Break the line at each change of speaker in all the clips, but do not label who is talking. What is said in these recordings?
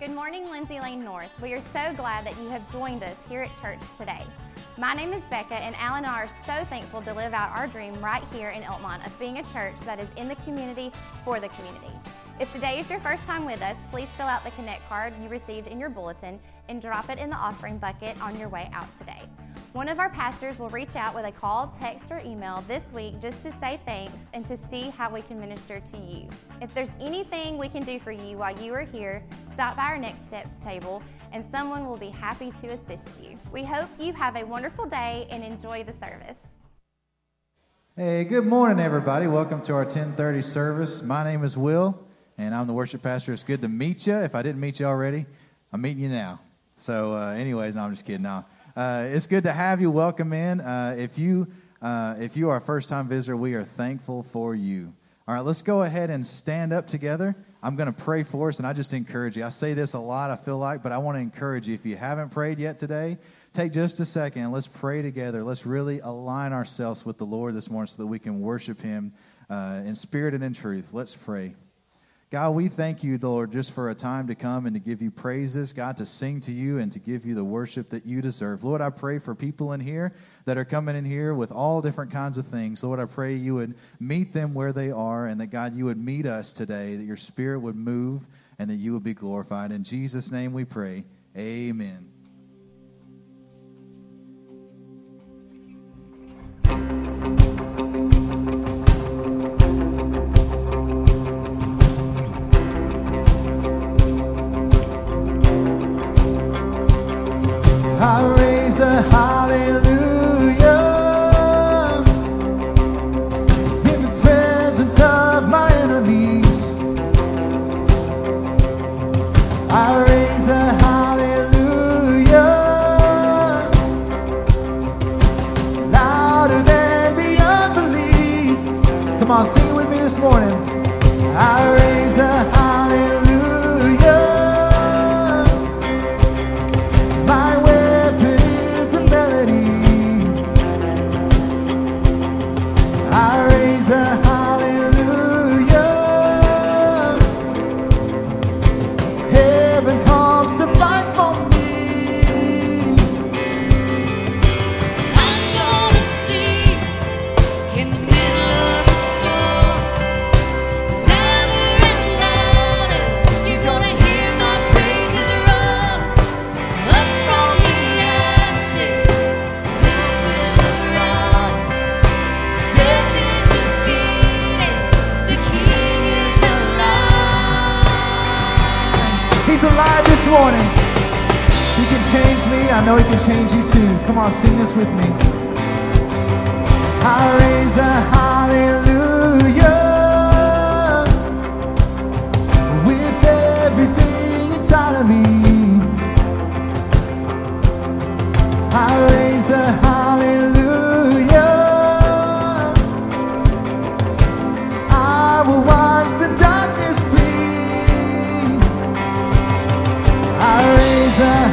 Good morning, Lindsay Lane North. We are so glad that you have joined us here at church today. My name is Becca, and Alan and I are so thankful to live out our dream right here in Elkmont of being a church that is in the community for the community. If today is your first time with us, please fill out the Connect card you received in your bulletin and drop it in the offering bucket on your way out today. One of our pastors will reach out with a call, text, or email this week just to say thanks and to see how we can minister to you. If there's anything we can do for you while you are here, stop by our Next Steps table and someone will be happy to assist you. We hope you have a wonderful day and enjoy the service.
Hey, good morning, everybody. Welcome to our 1030 service. My name is Will, and I'm the worship pastor. It's good to meet you. If I didn't meet you already, I'm meeting you now. So, uh, anyways, no, I'm just kidding. No. Uh, it's good to have you. Welcome in. Uh, if you uh, if you are a first time visitor, we are thankful for you. All right, let's go ahead and stand up together. I'm going to pray for us, and I just encourage you. I say this a lot, I feel like, but I want to encourage you. If you haven't prayed yet today, take just a second and let's pray together. Let's really align ourselves with the Lord this morning so that we can worship Him uh, in spirit and in truth. Let's pray. God, we thank you, Lord, just for a time to come and to give you praises, God, to sing to you and to give you the worship that you deserve. Lord, I pray for people in here that are coming in here with all different kinds of things. Lord, I pray you would meet them where they are and that, God, you would meet us today, that your spirit would move and that you would be glorified. In Jesus' name we pray. Amen. I raise a hallelujah in the presence of my enemies. I raise a hallelujah louder than the unbelief. Come on, sing it with me this morning. I raise I know He can change you too. Come on, sing this with me. I raise a hallelujah with everything inside of me. I raise a hallelujah. I will watch the darkness flee. I raise a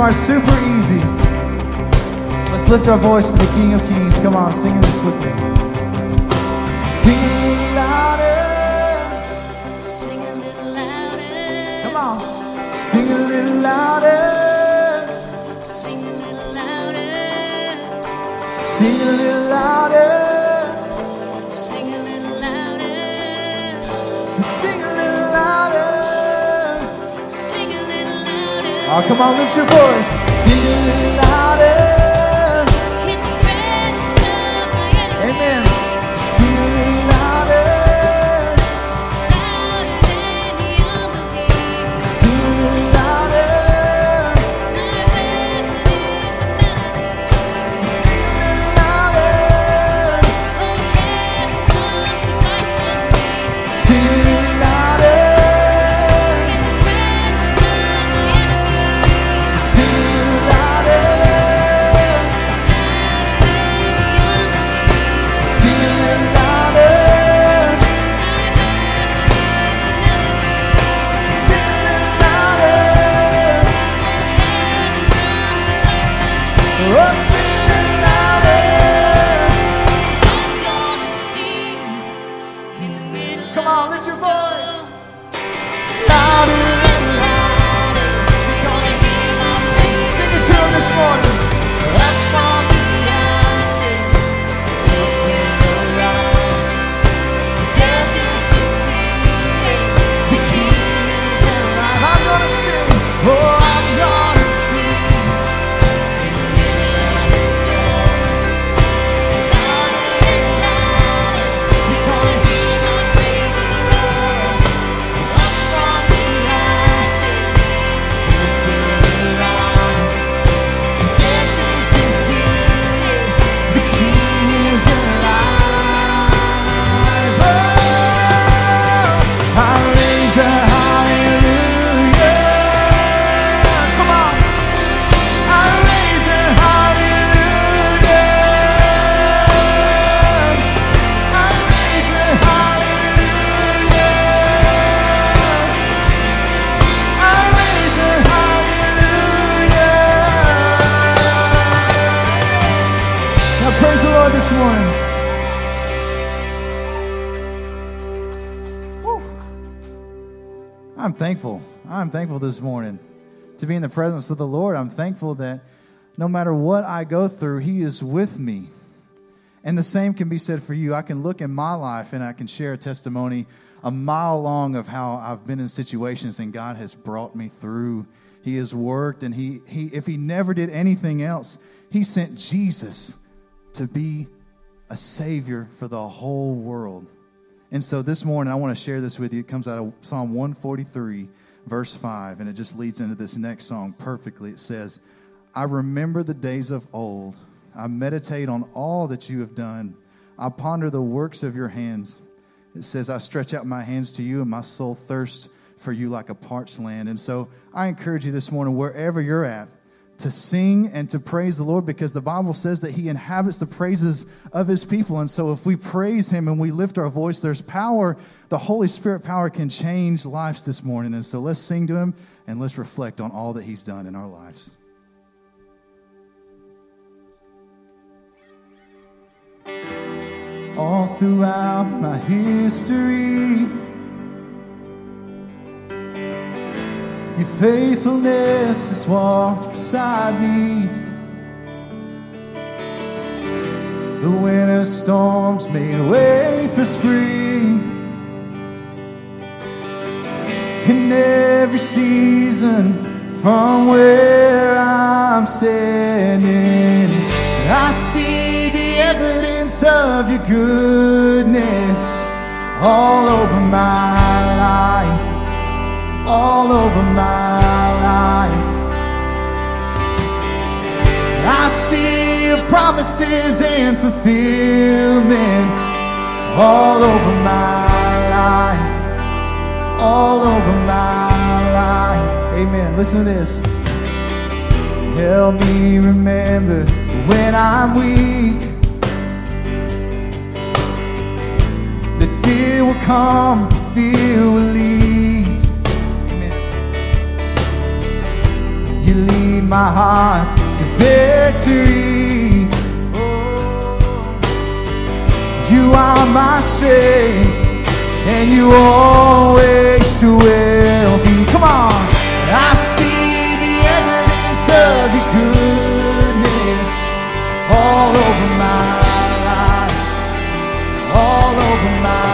Part's super easy. Let's lift our voice to the King of Kings. Come on, sing this with me. Sing a little louder.
Sing a little louder.
Come on. Sing a little louder.
Sing a little louder.
Sing a little louder. Oh, come on, lift your voice. Sing morning. Whew. I'm thankful. I'm thankful this morning to be in the presence of the Lord. I'm thankful that no matter what I go through, He is with me. And the same can be said for you. I can look in my life and I can share a testimony a mile long of how I've been in situations and God has brought me through. He has worked and he, he if he never did anything else, he sent Jesus to be a savior for the whole world. And so this morning I want to share this with you. It comes out of Psalm 143 verse 5 and it just leads into this next song perfectly. It says, I remember the days of old. I meditate on all that you have done. I ponder the works of your hands. It says, I stretch out my hands to you, and my soul thirsts for you like a parched land. And so I encourage you this morning, wherever you're at, to sing and to praise the Lord because the Bible says that He inhabits the praises of His people. And so if we praise Him and we lift our voice, there's power. The Holy Spirit power can change lives this morning. And so let's sing to Him and let's reflect on all that He's done in our lives. all throughout my history. Your faithfulness has walked beside me. The winter storms made way for spring. In every season, from where I'm standing, I see the evidence of your goodness all over my life, all over my life. I see your promises and fulfillment all over my life, all over my life. Amen. Listen to this. Help me remember when I'm weak that fear will come, fear will leave. You lead my heart's a victory. Oh, you are my strength, and you always will be. Come on, I see the evidence of your goodness all over my life, all over my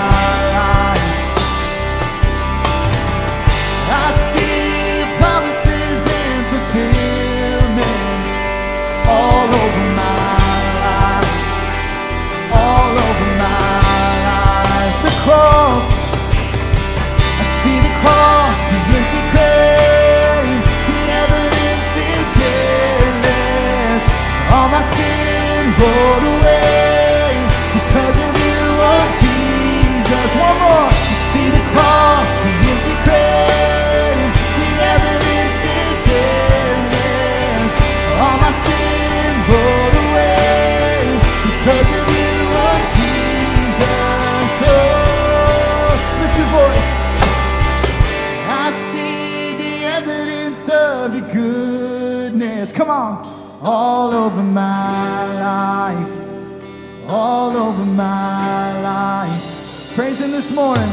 this morning.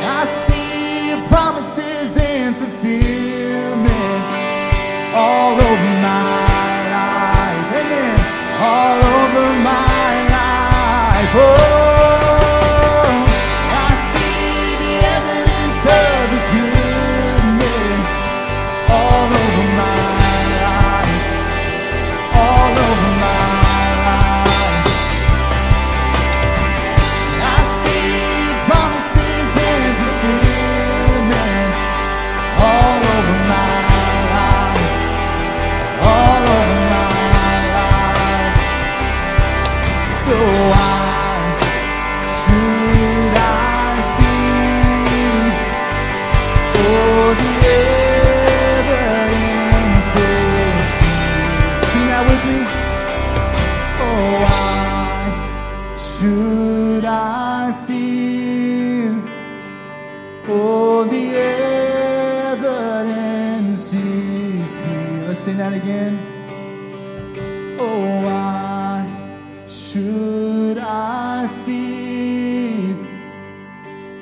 I see your promises and fulfillment all over my again. Oh, why should I fear?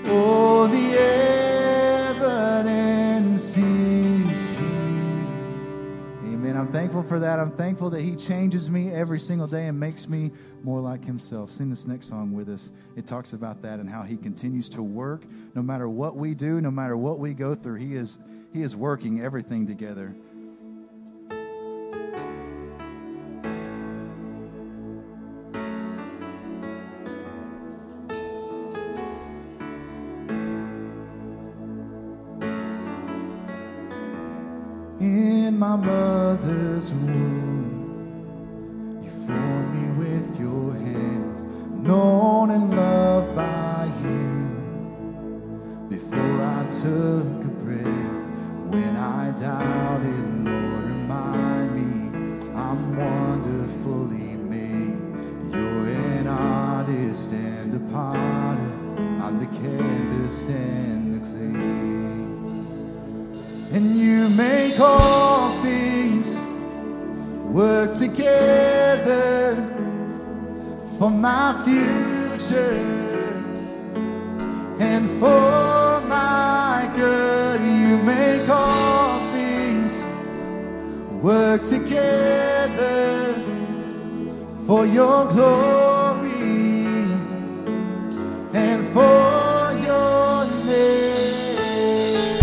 Oh, the evidence is here. Amen. I'm thankful for that. I'm thankful that He changes me every single day and makes me more like Himself. Sing this next song with us. It talks about that and how He continues to work no matter what we do, no matter what we go through. He is He is working everything together. Mother's womb, my future and for my good. You make all things work together for your glory and for your name.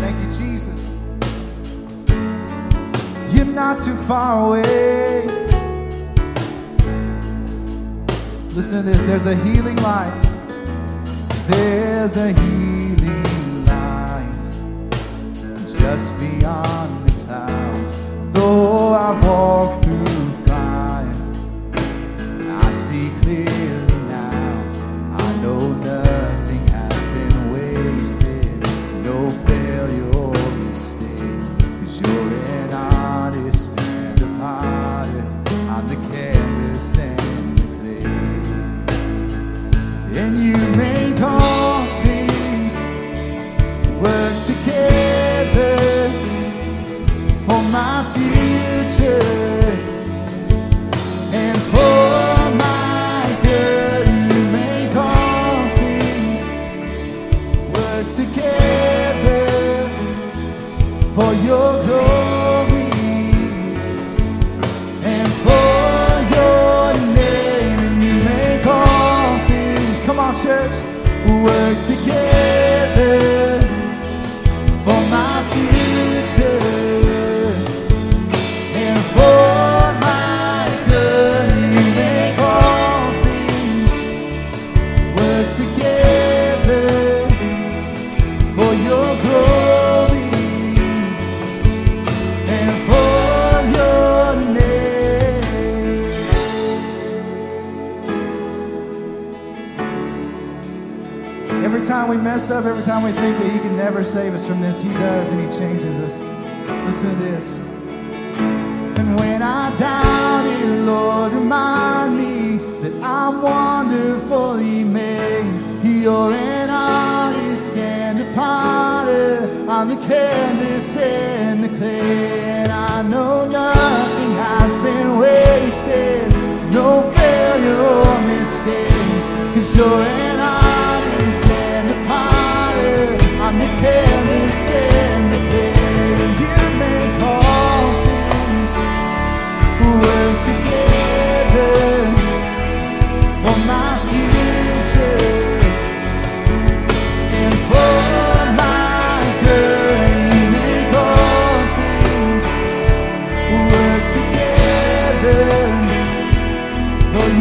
Thank you, Jesus. You're not too far away. Listen to this there's a healing light. There's a healing up, every time we think that He can never save us from this, He does and He changes us. Listen to this. And when I doubt it, Lord, remind me that I'm wonderfully made. You're an artist and a potter. I'm the canvas and the clay. And I know nothing has been wasted, no failure or mistake. Cause you're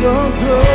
your glory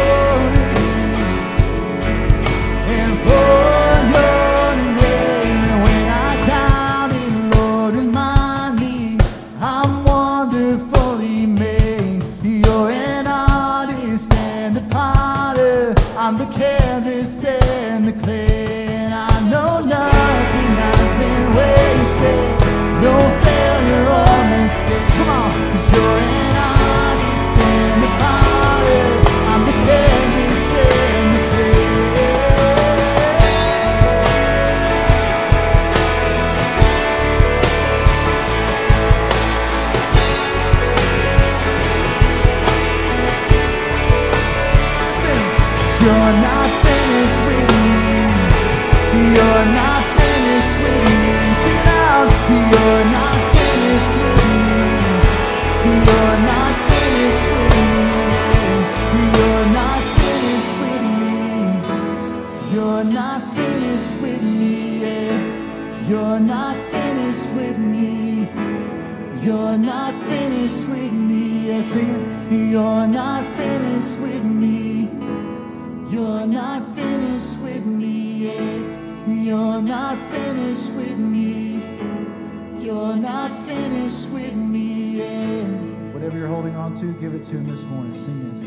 to, him this morning. Sing this.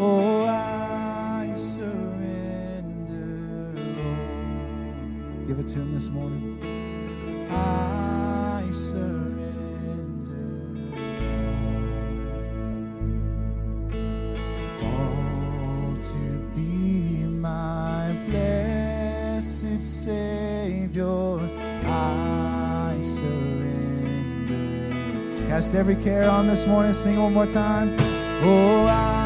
Oh, I surrender. all. Give it to him this morning. Cast every care on this morning. Sing one more time. Oh, I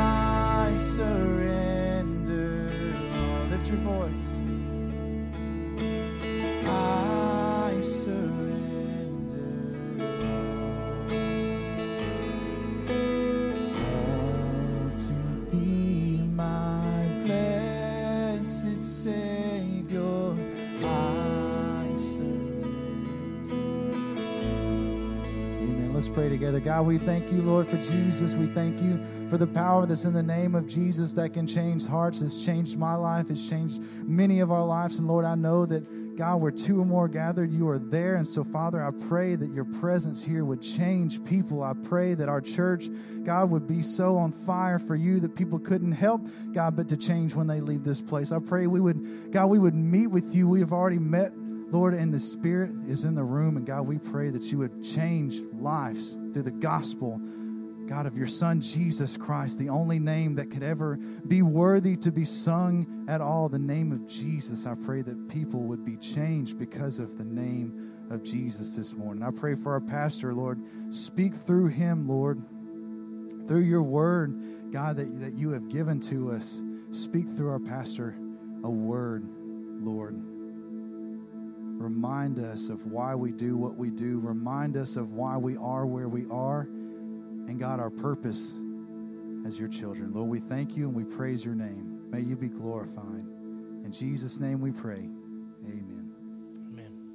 Let's pray together. God, we thank you, Lord, for Jesus. We thank you for the power that's in the name of Jesus that can change hearts. It's changed my life. It's changed many of our lives. And Lord, I know that, God, where two or more gathered, you are there. And so, Father, I pray that your presence here would change people. I pray that our church, God, would be so on fire for you that people couldn't help, God, but to change when they leave this place. I pray we would, God, we would meet with you. We have already met Lord, and the Spirit is in the room. And God, we pray that you would change lives through the gospel, God, of your Son, Jesus Christ, the only name that could ever be worthy to be sung at all, the name of Jesus. I pray that people would be changed because of the name of Jesus this morning. I pray for our pastor, Lord. Speak through him, Lord, through your word, God, that, that you have given to us. Speak through our pastor a word, Lord. Remind us of why we do what we do. Remind us of why we are where we are. And God, our purpose as your children. Lord, we thank you and we praise your name. May you be glorified. In Jesus' name we pray. Amen.
Amen.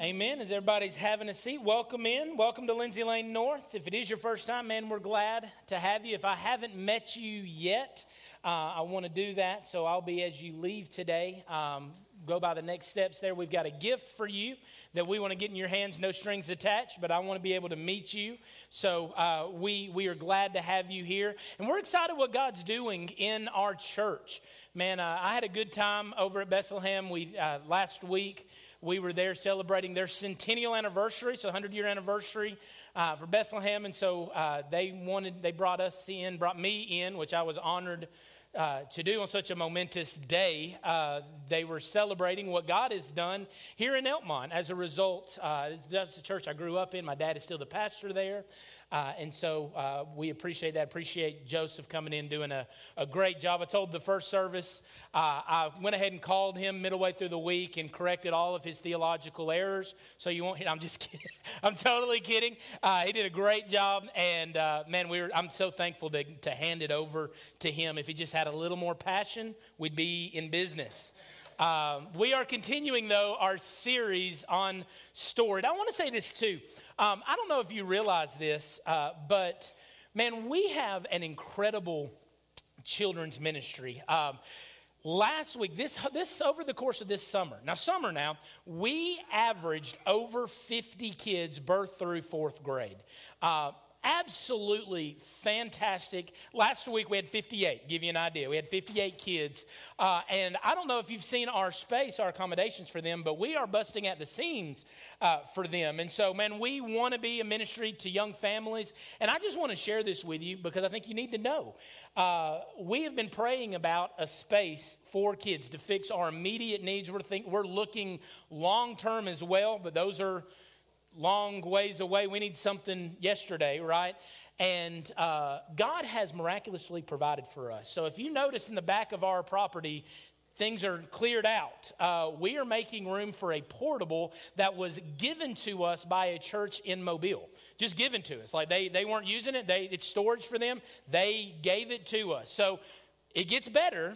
Amen. As everybody's having a seat, welcome in. Welcome to Lindsay Lane North. If it is your first time, man, we're glad to have you. If I haven't met you yet, uh, I want to do that. So I'll be as you leave today. Um, go by the next steps there. We've got a gift for you that we want to get in your hands, no strings attached, but I want to be able to meet you. So uh, we, we are glad to have you here. And we're excited what God's doing in our church. Man, uh, I had a good time over at Bethlehem. We, uh, last week, we were there celebrating their centennial anniversary, so 100 year anniversary uh, for Bethlehem. And so uh, they wanted, they brought us in, brought me in, which I was honored uh, to do on such a momentous day. Uh, they were celebrating what God has done here in Elkmont as a result. Uh, that's the church I grew up in. My dad is still the pastor there. Uh, and so uh, we appreciate that. Appreciate Joseph coming in doing a, a great job. I told the first service, uh, I went ahead and called him middle way through the week and corrected all of his theological errors. So you won't. I'm just kidding. I'm totally kidding. He did a great job, and man, we were. I'm so thankful to to hand it over to him. If he just had a little more passion, we'd be in business. Um, we are continuing, though, our series on Storied. I want to say this, too. Um, I don't know if you realize this, uh, but man, we have an incredible children's ministry. Um, last week, this, this over the course of this summer, now, summer now, we averaged over 50 kids birth through fourth grade. Uh, absolutely fantastic. Last week we had 58, give you an idea. We had 58 kids. Uh, and I don't know if you've seen our space, our accommodations for them, but we are busting at the seams uh, for them. And so, man, we want to be a ministry to young families. And I just want to share this with you because I think you need to know. Uh, we have been praying about a space for kids to fix our immediate needs. We're, think, we're looking long term as well, but those are long ways away. We need something yesterday, right? And uh, God has miraculously provided for us. So if you notice in the back of our property, things are cleared out. Uh, we are making room for a portable that was given to us by a church in Mobile. Just given to us. Like they, they weren't using it, they, it's storage for them. They gave it to us. So it gets better.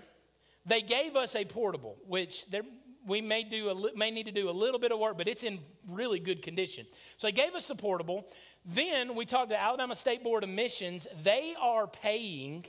They gave us a portable, which they're we may, do a, may need to do a little bit of work, but it's in really good condition. So they gave us the portable. Then we talked to Alabama State Board of Missions. They are paying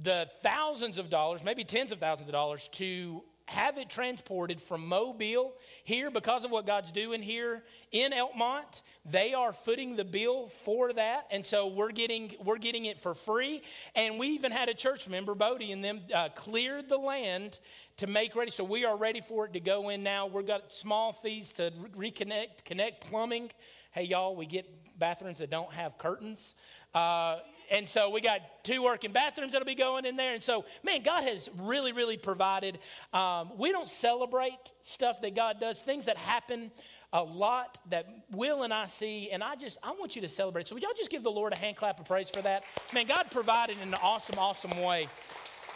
the thousands of dollars, maybe tens of thousands of dollars, to have it transported from Mobile here because of what God's doing here in Elkmont. They are footing the bill for that, and so we're getting we're getting it for free. And we even had a church member, Bodie, and them uh, cleared the land to make ready. So we are ready for it to go in now. We've got small fees to re- reconnect, connect plumbing. Hey, y'all, we get bathrooms that don't have curtains. Uh, and so we got two working bathrooms that'll be going in there. And so, man, God has really, really provided. Um, we don't celebrate stuff that God does, things that happen a lot that Will and I see, and I just I want you to celebrate. So would y'all just give the Lord a hand clap of praise for that? Man, God provided in an awesome, awesome way.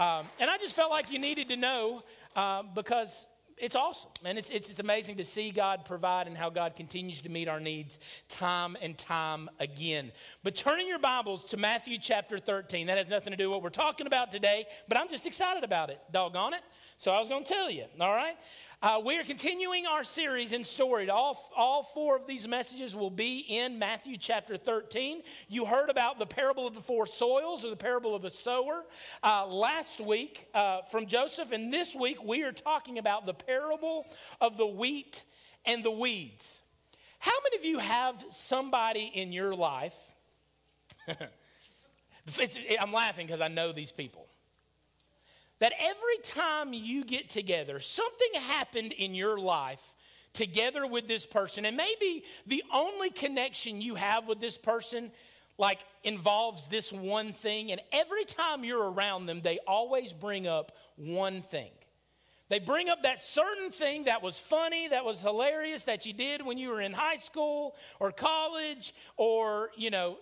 Um, and I just felt like you needed to know uh, because it's awesome. And it's, it's, it's amazing to see God provide and how God continues to meet our needs time and time again. But turning your Bibles to Matthew chapter 13, that has nothing to do with what we're talking about today, but I'm just excited about it. Doggone it. So I was going to tell you, all right? Uh, we are continuing our series in story. All, all four of these messages will be in Matthew chapter 13. You heard about the parable of the four soils or the parable of the sower uh, last week uh, from Joseph, and this week we are talking about the parable of the wheat and the weeds. How many of you have somebody in your life? I'm laughing because I know these people that every time you get together, something happened in your life together with this person, and maybe the only connection you have with this person like involves this one thing and every time you're around them they always bring up one thing. They bring up that certain thing that was funny that was hilarious that you did when you were in high school or college or you know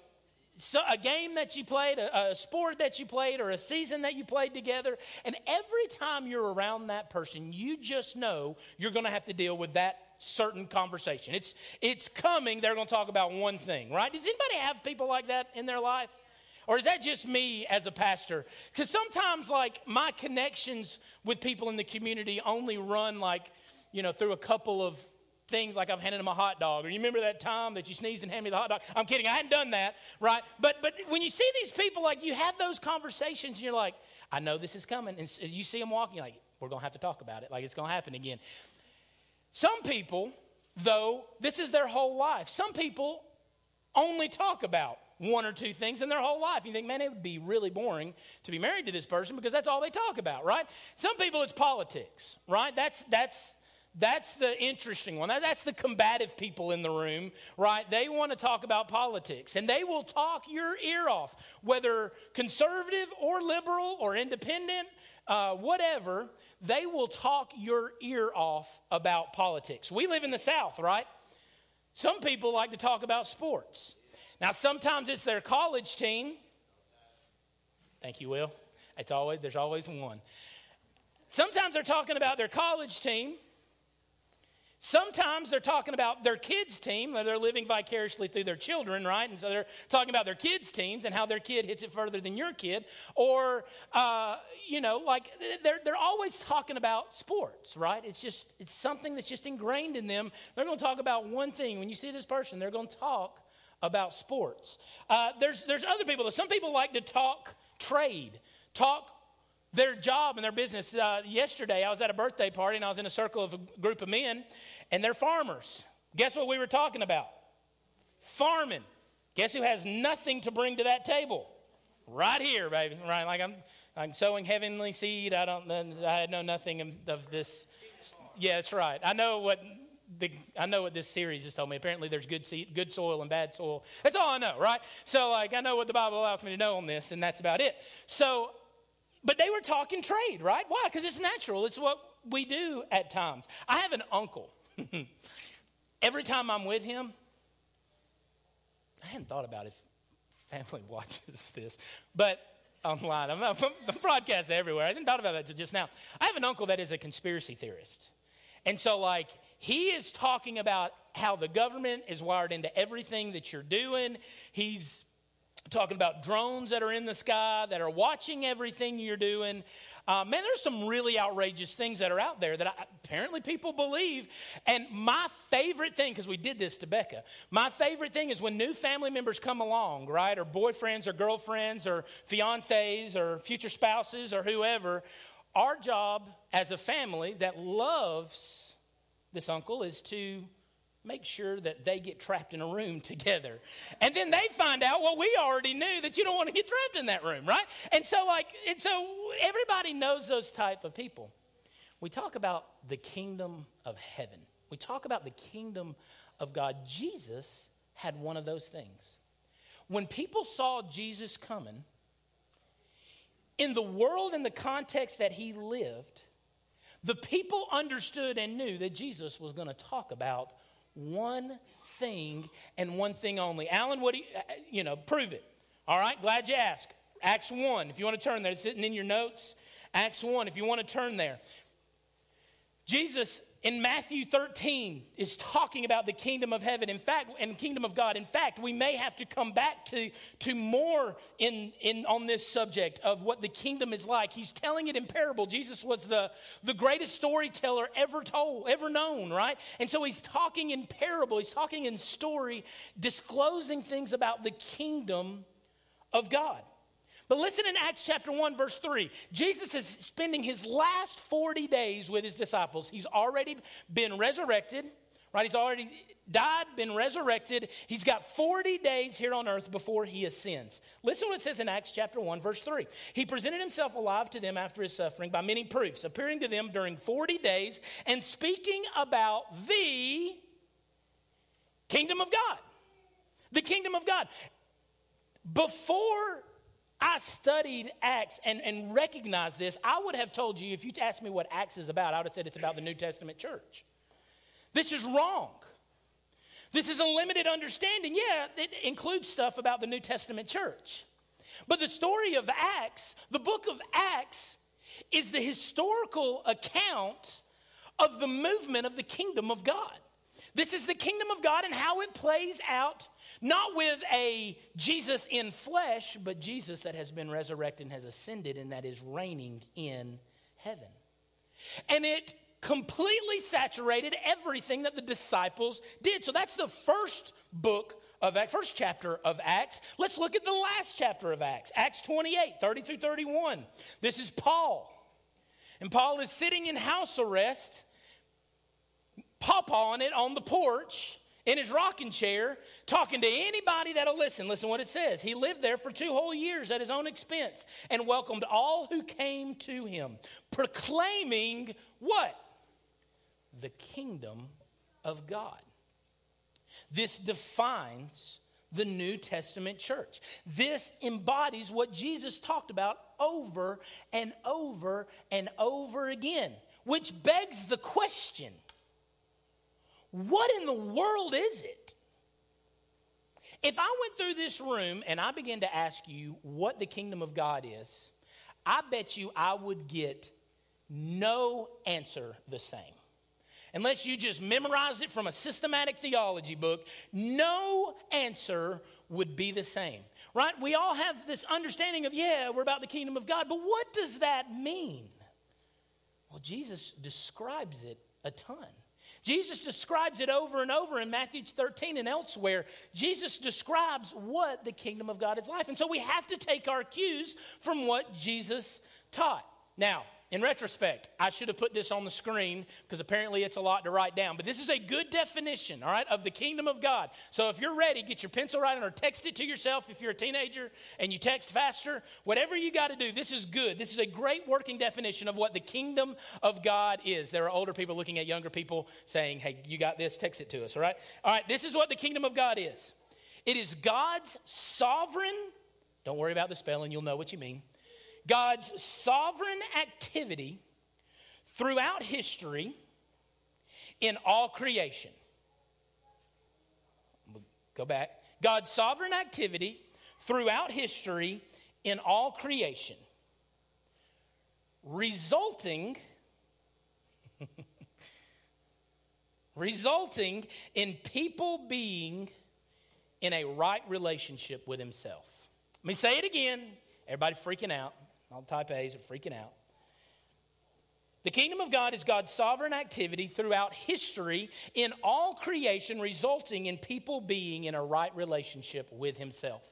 so, a game that you played, a, a sport that you played, or a season that you played together. And every time you're around that person, you just know you're going to have to deal with that certain conversation. It's, it's coming, they're going to talk about one thing, right? Does anybody have people like that in their life? Or is that just me as a pastor? Because sometimes, like, my connections with people in the community only run, like, you know, through a couple of things like I've handed them a hot dog. Or you remember that time that you sneezed and handed me the hot dog? I'm kidding, I hadn't done that, right? But but when you see these people, like you have those conversations, and you're like, I know this is coming. And you see them walking, you're like, we're gonna have to talk about it. Like it's gonna happen again. Some people, though, this is their whole life. Some people only talk about one or two things in their whole life. You think, man, it would be really boring to be married to this person because that's all they talk about, right? Some people it's politics, right? That's that's that's the interesting one. That's the combative people in the room, right? They want to talk about politics and they will talk your ear off, whether conservative or liberal or independent, uh, whatever. They will talk your ear off about politics. We live in the South, right? Some people like to talk about sports. Now, sometimes it's their college team. Thank you, Will. It's always, there's always one. Sometimes they're talking about their college team. Sometimes they're talking about their kids' team, they're living vicariously through their children, right? And so they're talking about their kids' teams and how their kid hits it further than your kid. Or, uh, you know, like they're, they're always talking about sports, right? It's just, it's something that's just ingrained in them. They're going to talk about one thing. When you see this person, they're going to talk about sports. Uh, there's, there's other people, some people like to talk trade, talk their job and their business. Uh, yesterday, I was at a birthday party and I was in a circle of a group of men, and they're farmers. Guess what we were talking about? Farming. Guess who has nothing to bring to that table? Right here, baby. Right, like I'm, I'm sowing heavenly seed. I don't, I know nothing of this. Yeah, that's right. I know what the, I know what this series has told me. Apparently, there's good seed, good soil and bad soil. That's all I know, right? So, like, I know what the Bible allows me to know on this, and that's about it. So, but they were talking trade, right? Why? Because it's natural. It's what we do at times. I have an uncle. Every time I'm with him, I hadn't thought about if family watches this, but online, I'm, I'm, I'm broadcast everywhere. I didn't thought about that until just now. I have an uncle that is a conspiracy theorist. And so, like, he is talking about how the government is wired into everything that you're doing. He's talking about drones that are in the sky that are watching everything you're doing. Uh, man, there's some really outrageous things that are out there that I, apparently people believe. And my favorite thing, because we did this to Becca, my favorite thing is when new family members come along, right, or boyfriends or girlfriends or fiancés or future spouses or whoever, our job as a family that loves this uncle is to make sure that they get trapped in a room together. And then they find out, well, we already knew that you don't want to get trapped in that room, right? And so, like, and so everybody knows those type of people. We talk about the kingdom of heaven. We talk about the kingdom of God. Jesus had one of those things. When people saw Jesus coming, in the world and the context that he lived, the people understood and knew that Jesus was going to talk about one thing and one thing only. Alan, what do you, uh, you know, prove it. All right, glad you asked. Acts 1, if you want to turn there, it's sitting in your notes. Acts 1, if you want to turn there. Jesus in Matthew 13 is talking about the kingdom of heaven. In fact, and kingdom of God. In fact, we may have to come back to, to more in, in, on this subject of what the kingdom is like. He's telling it in parable. Jesus was the, the greatest storyteller ever told, ever known, right? And so he's talking in parable, he's talking in story, disclosing things about the kingdom of God. But listen in Acts chapter 1, verse 3. Jesus is spending his last 40 days with his disciples. He's already been resurrected, right? He's already died, been resurrected. He's got 40 days here on earth before he ascends. Listen what it says in Acts chapter 1, verse 3. He presented himself alive to them after his suffering by many proofs, appearing to them during 40 days and speaking about the kingdom of God. The kingdom of God. Before I studied Acts and, and recognized this. I would have told you, if you asked me what Acts is about, I would have said it's about the New Testament church. This is wrong. This is a limited understanding. Yeah, it includes stuff about the New Testament church. But the story of Acts, the book of Acts, is the historical account of the movement of the kingdom of God. This is the kingdom of God and how it plays out, not with a Jesus in flesh, but Jesus that has been resurrected and has ascended and that is reigning in heaven. And it completely saturated everything that the disciples did. So that's the first book of Acts, first chapter of Acts. Let's look at the last chapter of Acts, Acts 28, 30 through 31. This is Paul. And Paul is sitting in house arrest, pawpawing it on the porch in his rocking chair, talking to anybody that'll listen. Listen what it says. He lived there for two whole years at his own expense and welcomed all who came to him, proclaiming what? The kingdom of God. This defines the New Testament church. This embodies what Jesus talked about over and over and over again, which begs the question what in the world is it? If I went through this room and I began to ask you what the kingdom of God is, I bet you I would get no answer the same. Unless you just memorized it from a systematic theology book, no answer would be the same. Right? We all have this understanding of, yeah, we're about the kingdom of God, but what does that mean? Well, Jesus describes it a ton. Jesus describes it over and over in Matthew 13 and elsewhere. Jesus describes what the kingdom of God is like. And so we have to take our cues from what Jesus taught. Now, in retrospect, I should have put this on the screen because apparently it's a lot to write down. But this is a good definition, all right, of the kingdom of God. So if you're ready, get your pencil right or text it to yourself if you're a teenager and you text faster. Whatever you got to do, this is good. This is a great working definition of what the kingdom of God is. There are older people looking at younger people saying, hey, you got this, text it to us, all right? All right, this is what the kingdom of God is it is God's sovereign, don't worry about the spelling, you'll know what you mean God's sovereign activity throughout history in all creation. Go back. God's sovereign activity throughout history in all creation, resulting resulting in people being in a right relationship with himself. Let me say it again. Everybody freaking out. All type A's are freaking out. The kingdom of God is God's sovereign activity throughout history in all creation, resulting in people being in a right relationship with Himself.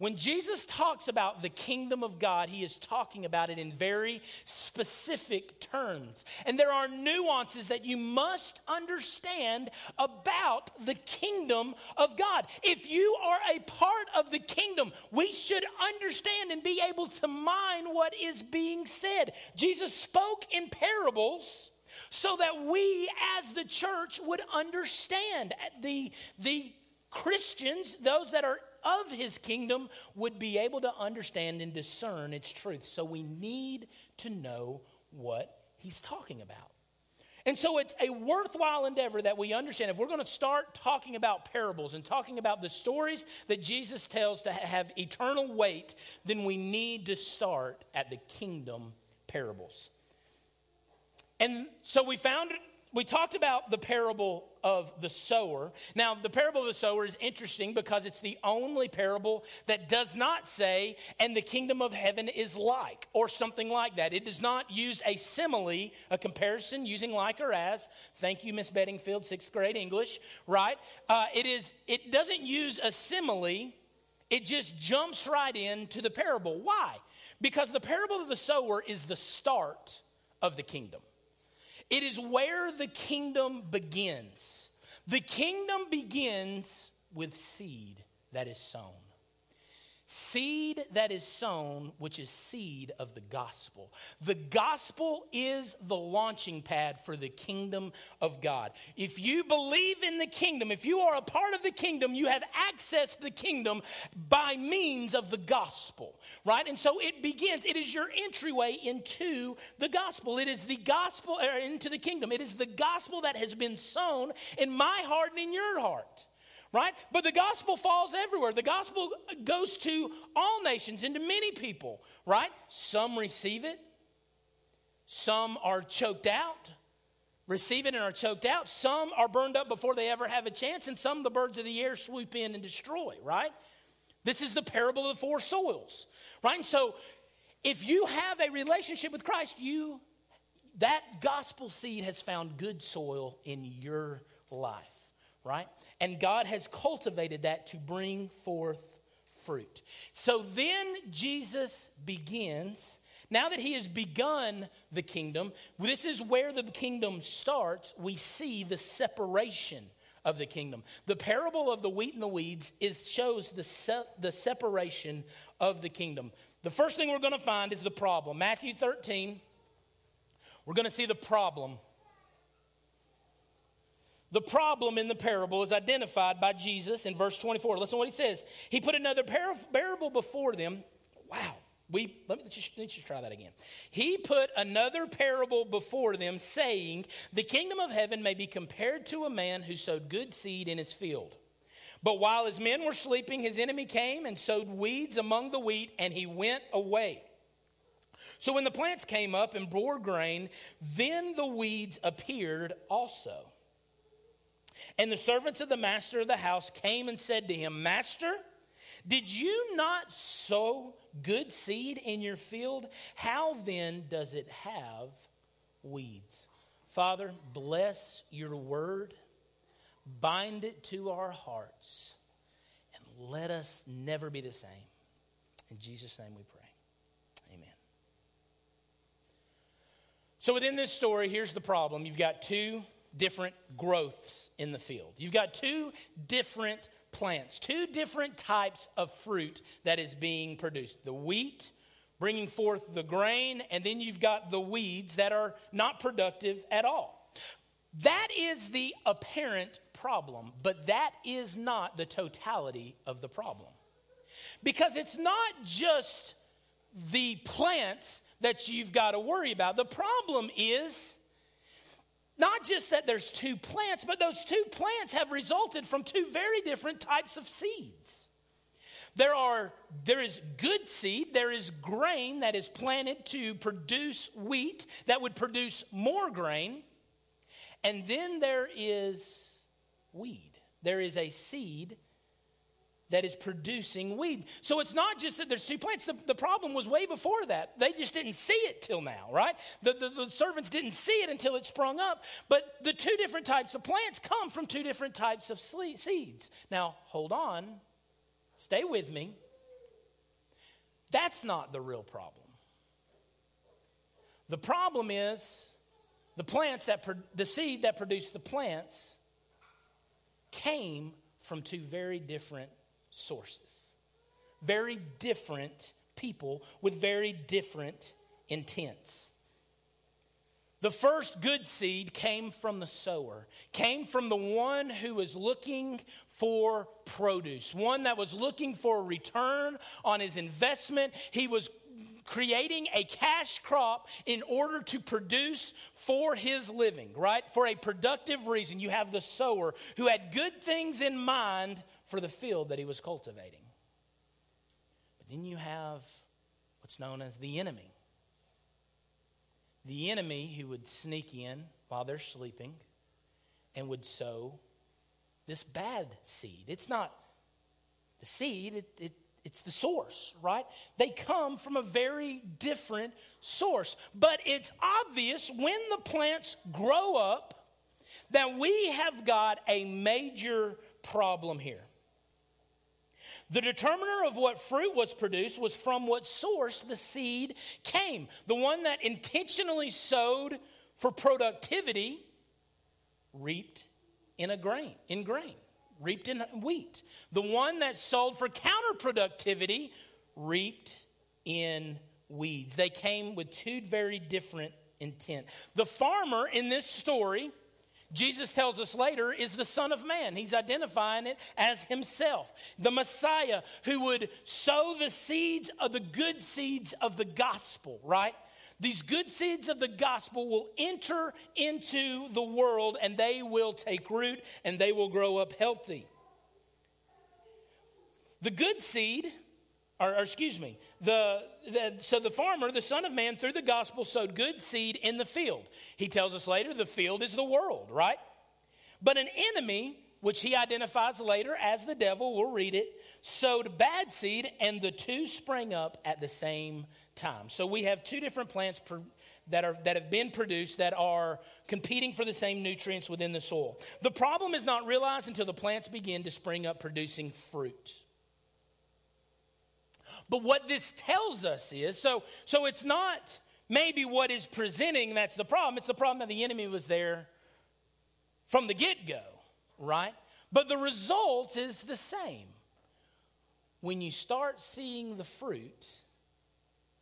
When Jesus talks about the kingdom of God, he is talking about it in very specific terms. And there are nuances that you must understand about the kingdom of God. If you are a part of the kingdom, we should understand and be able to mine what is being said. Jesus spoke in parables so that we as the church would understand the, the Christians, those that are of his kingdom would be able to understand and discern its truth. So we need to know what he's talking about. And so it's a worthwhile endeavor that we understand. If we're going to start talking about parables and talking about the stories that Jesus tells to have eternal weight, then we need to start at the kingdom parables. And so we found we talked about the parable of the sower. Now, the parable of the sower is interesting because it's the only parable that does not say, and the kingdom of heaven is like, or something like that. It does not use a simile, a comparison using like or as. Thank you, Miss Bettingfield, sixth grade English, right? Uh, it, is, it doesn't use a simile, it just jumps right into the parable. Why? Because the parable of the sower is the start of the kingdom. It is where the kingdom begins. The kingdom begins with seed that is sown. Seed that is sown, which is seed of the gospel. The gospel is the launching pad for the kingdom of God. If you believe in the kingdom, if you are a part of the kingdom, you have access to the kingdom by means of the gospel, right? And so it begins, it is your entryway into the gospel. It is the gospel, or into the kingdom. It is the gospel that has been sown in my heart and in your heart right? But the gospel falls everywhere. The gospel goes to all nations and to many people, right? Some receive it, some are choked out, receive it and are choked out. Some are burned up before they ever have a chance, and some the birds of the air swoop in and destroy, right? This is the parable of the four soils, right? And so if you have a relationship with Christ, you that gospel seed has found good soil in your life, right? And God has cultivated that to bring forth fruit. So then Jesus begins. Now that he has begun the kingdom, this is where the kingdom starts. We see the separation of the kingdom. The parable of the wheat and the weeds is, shows the, se- the separation of the kingdom. The first thing we're going to find is the problem. Matthew 13, we're going to see the problem the problem in the parable is identified by Jesus in verse 24. Listen to what he says. He put another parable before them. Wow. We, let me let's just try that again. He put another parable before them, saying, The kingdom of heaven may be compared to a man who sowed good seed in his field. But while his men were sleeping, his enemy came and sowed weeds among the wheat, and he went away. So when the plants came up and bore grain, then the weeds appeared also. And the servants of the master of the house came and said to him, Master, did you not sow good seed in your field? How then does it have weeds? Father, bless your word, bind it to our hearts, and let us never be the same. In Jesus' name we pray. Amen. So, within this story, here's the problem you've got two different growths in the field. You've got two different plants, two different types of fruit that is being produced the wheat bringing forth the grain, and then you've got the weeds that are not productive at all. That is the apparent problem, but that is not the totality of the problem. Because it's not just the plants that you've got to worry about. The problem is not just that there's two plants, but those two plants have resulted from two very different types of seeds. There are there is good seed, there is grain that is planted to produce wheat that would produce more grain. And then there is weed. There is a seed that is producing weed. So it's not just that there's two plants. The, the problem was way before that. They just didn't see it till now, right? The, the, the, servants didn't see it until it sprung up. But the two different types of plants come from two different types of seeds. Now, hold on. Stay with me. That's not the real problem. The problem is the plants that, the seed that produced the plants came from two very different sources. Very different people with very different intents. The first good seed came from the sower, came from the one who was looking for produce, one that was looking for a return on his investment. He was creating a cash crop in order to produce for his living, right? For a productive reason. You have the sower who had good things in mind for the field that he was cultivating. But then you have what's known as the enemy. The enemy who would sneak in while they're sleeping and would sow this bad seed. It's not the seed, it, it, it's the source, right? They come from a very different source. But it's obvious when the plants grow up that we have got a major problem here. The determiner of what fruit was produced was from what source the seed came. The one that intentionally sowed for productivity reaped in a grain, in grain, reaped in wheat. The one that sold for counterproductivity reaped in weeds. They came with two very different intent. The farmer in this story, Jesus tells us later, is the Son of Man. He's identifying it as himself, the Messiah who would sow the seeds of the good seeds of the gospel, right? These good seeds of the gospel will enter into the world and they will take root and they will grow up healthy. The good seed, or, or excuse me, the, the, so the farmer, the Son of Man, through the gospel sowed good seed in the field. He tells us later the field is the world, right? But an enemy, which he identifies later as the devil, we'll read it, sowed bad seed, and the two sprang up at the same time. So we have two different plants per, that, are, that have been produced that are competing for the same nutrients within the soil. The problem is not realized until the plants begin to spring up producing fruit. But what this tells us is so, so it's not maybe what is presenting that's the problem, it's the problem that the enemy was there from the get go, right? But the result is the same. When you start seeing the fruit,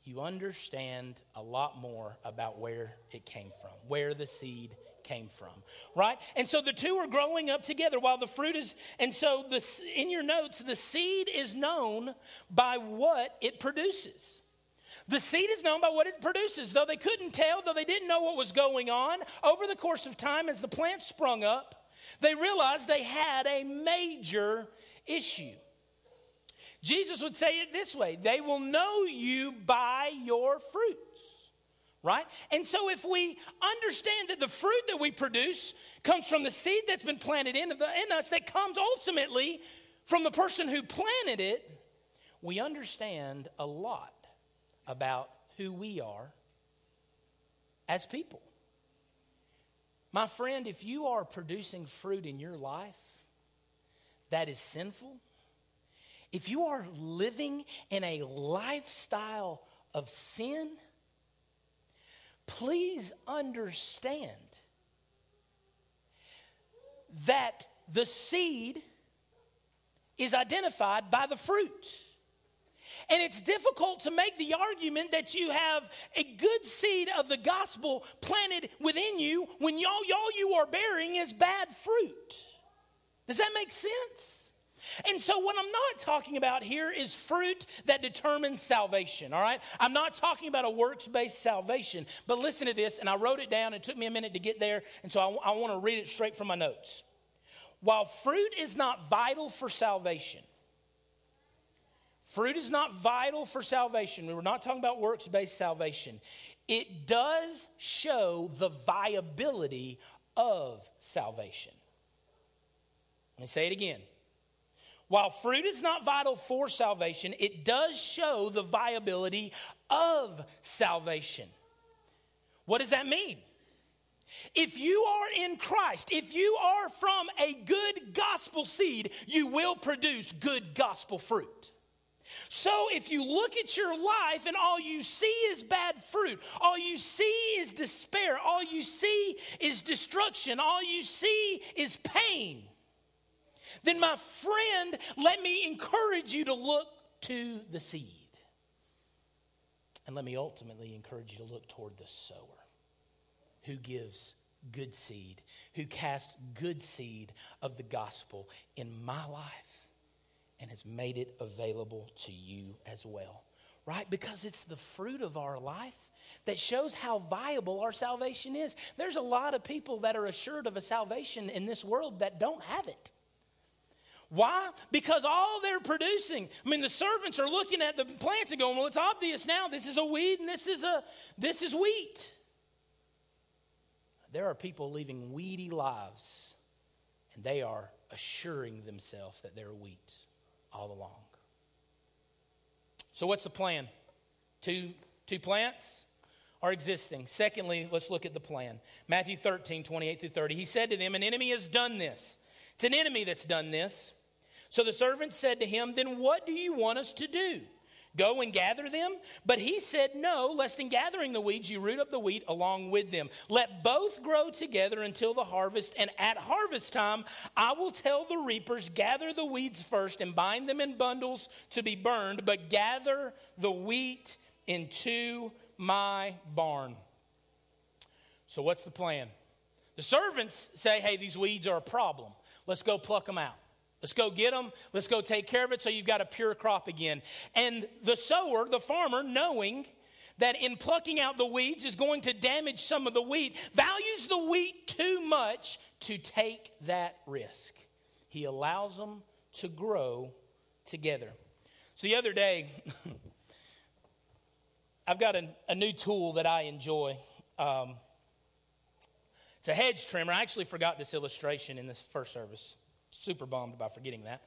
you understand a lot more about where it came from, where the seed came from, right? And so the two are growing up together while the fruit is, and so the, in your notes, the seed is known by what it produces. The seed is known by what it produces. Though they couldn't tell, though they didn't know what was going on, over the course of time, as the plant sprung up, they realized they had a major issue. Jesus would say it this way they will know you by your fruits. Right? And so, if we understand that the fruit that we produce comes from the seed that's been planted in, in us, that comes ultimately from the person who planted it, we understand a lot about who we are as people. My friend, if you are producing fruit in your life that is sinful, if you are living in a lifestyle of sin, please understand that the seed is identified by the fruit. And it's difficult to make the argument that you have a good seed of the gospel planted within you when y'all y'all you are bearing is bad fruit. Does that make sense? And so, what I'm not talking about here is fruit that determines salvation, all right? I'm not talking about a works based salvation. But listen to this, and I wrote it down. It took me a minute to get there, and so I, I want to read it straight from my notes. While fruit is not vital for salvation, fruit is not vital for salvation. We're not talking about works based salvation. It does show the viability of salvation. Let me say it again. While fruit is not vital for salvation, it does show the viability of salvation. What does that mean? If you are in Christ, if you are from a good gospel seed, you will produce good gospel fruit. So if you look at your life and all you see is bad fruit, all you see is despair, all you see is destruction, all you see is pain, then my friend, let me encourage you to look to the seed. And let me ultimately encourage you to look toward the sower who gives good seed, who casts good seed of the gospel in my life and has made it available to you as well. Right? Because it's the fruit of our life that shows how viable our salvation is. There's a lot of people that are assured of a salvation in this world that don't have it. Why? Because all they're producing, I mean, the servants are looking at the plants and going, well, it's obvious now this is a weed and this is a this is wheat. There are people living weedy lives, and they are assuring themselves that they're wheat all along. So what's the plan? Two two plants are existing. Secondly, let's look at the plan. Matthew 13, 28 through 30. He said to them, An enemy has done this. It's an enemy that's done this. So the servant said to him, Then what do you want us to do? Go and gather them. But he said, No, lest in gathering the weeds, you root up the wheat along with them. Let both grow together until the harvest. And at harvest time, I will tell the reapers, Gather the weeds first and bind them in bundles to be burned, but gather the wheat into my barn. So, what's the plan? The servants say, Hey, these weeds are a problem. Let's go pluck them out. Let's go get them. Let's go take care of it so you've got a pure crop again. And the sower, the farmer, knowing that in plucking out the weeds is going to damage some of the wheat, values the wheat too much to take that risk. He allows them to grow together. So the other day, I've got a, a, new tool that I enjoy. Um, it's a hedge trimmer. I actually forgot this illustration in this first service. Super bummed about forgetting that.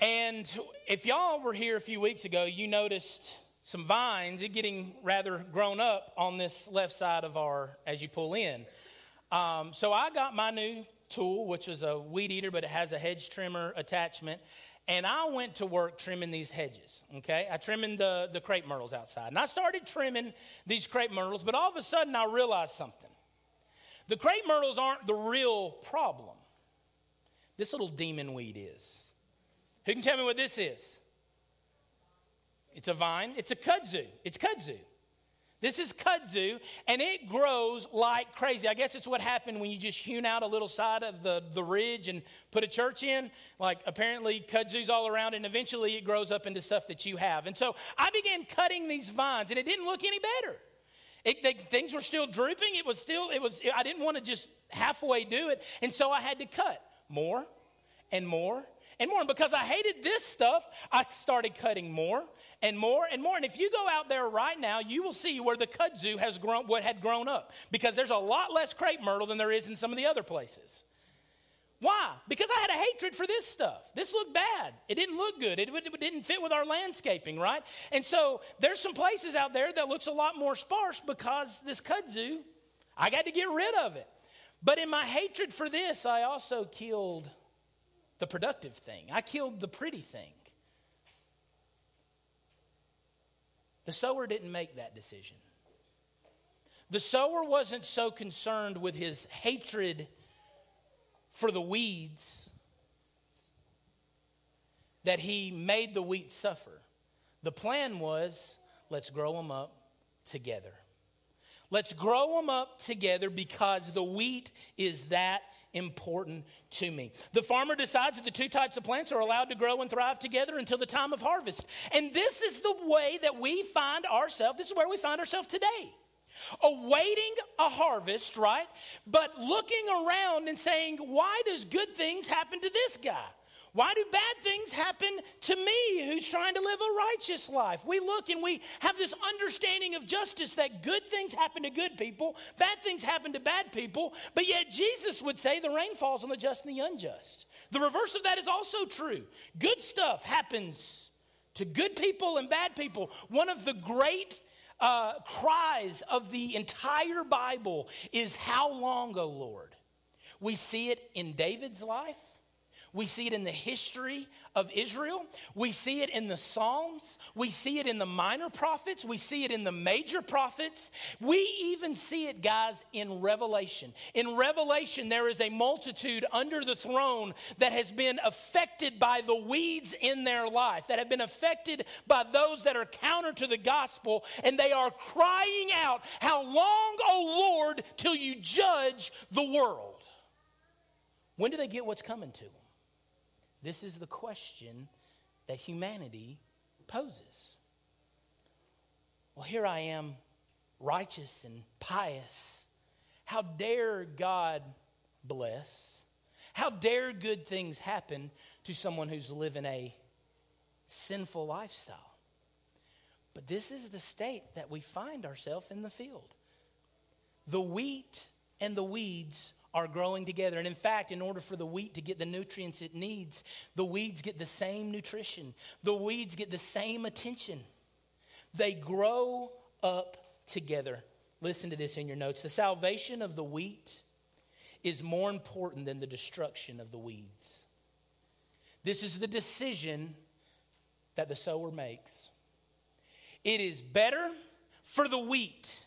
And if y'all were here a few weeks ago, you noticed some vines getting rather grown up on this left side of our as you pull in. Um, so I got my new tool, which is a weed eater, but it has a hedge trimmer attachment. And I went to work trimming these hedges, okay? I trimming the, the crepe myrtles outside. And I started trimming these crepe myrtles, but all of a sudden I realized something. The crepe myrtles aren't the real problem. This little demon weed is. Who can tell me what this is? It's a vine. It's a kudzu. It's kudzu. This is kudzu, and it grows like crazy. I guess it's what happened when you just hewn out a little side of the, the ridge and put a church in. Like, apparently, kudzu's all around, and eventually it grows up into stuff that you have. And so I began cutting these vines, and it didn't look any better. It, they, things were still drooping. It was still, it was, I didn't want to just halfway do it. And so I had to cut more and more and more. And because I hated this stuff, I started cutting more and more and more. And if you go out there right now, you will see where the kudzu has grown, what had grown up, because there's a lot less crepe myrtle than there is in some of the other places. Why? Because I had a hatred for this stuff. This looked bad. It didn't look good. It, it, didn't fit with our landscaping, right? And so there's some places out there that looks a lot more sparse because this kudzu, I got to get rid of it. But in my hatred for this, I also killed the productive thing. I killed the pretty thing. The sower didn't make that decision. The sower wasn't so concerned with his hatred for the weeds that he made the wheat suffer. The plan was let's grow them up together. Let's grow them up together because the wheat is that important to me. The farmer decides that the two types of plants are allowed to grow and thrive together until the time of harvest. And this is the way that we find ourselves, this is where we find ourselves today. Awaiting a harvest, right? But looking around and saying, why does good things happen to this guy? Why do bad things happen to me who's trying to live a righteous life? We look and we have this understanding of justice that good things happen to good people, bad things happen to bad people, but yet Jesus would say the rain falls on the just and the unjust. The reverse of that is also true. Good stuff happens to good people and bad people. One of the great uh, cries of the entire Bible is, How long, O Lord? We see it in David's life. We see it in the history of Israel. We see it in the Psalms. We see it in the minor prophets. We see it in the major prophets. We even see it, guys, in Revelation. In Revelation, there is a multitude under the throne that has been affected by the weeds in their life, that have been affected by those that are counter to the gospel, and they are crying out, How long, O Lord, till you judge the world? When do they get what's coming to them? This is the question that humanity poses. Well, here I am, righteous and pious. How dare God bless? How dare good things happen to someone who's living a sinful lifestyle? But this is the state that we find ourselves in the field. The wheat and the weeds are growing together. And in fact, in order for the wheat to get the nutrients it needs, the weeds get the same nutrition, the weeds get the same attention. They grow up together. Listen to this in your notes. The salvation of the wheat is more important than the destruction of the weeds. This is the decision that the sower makes. It is better for the wheat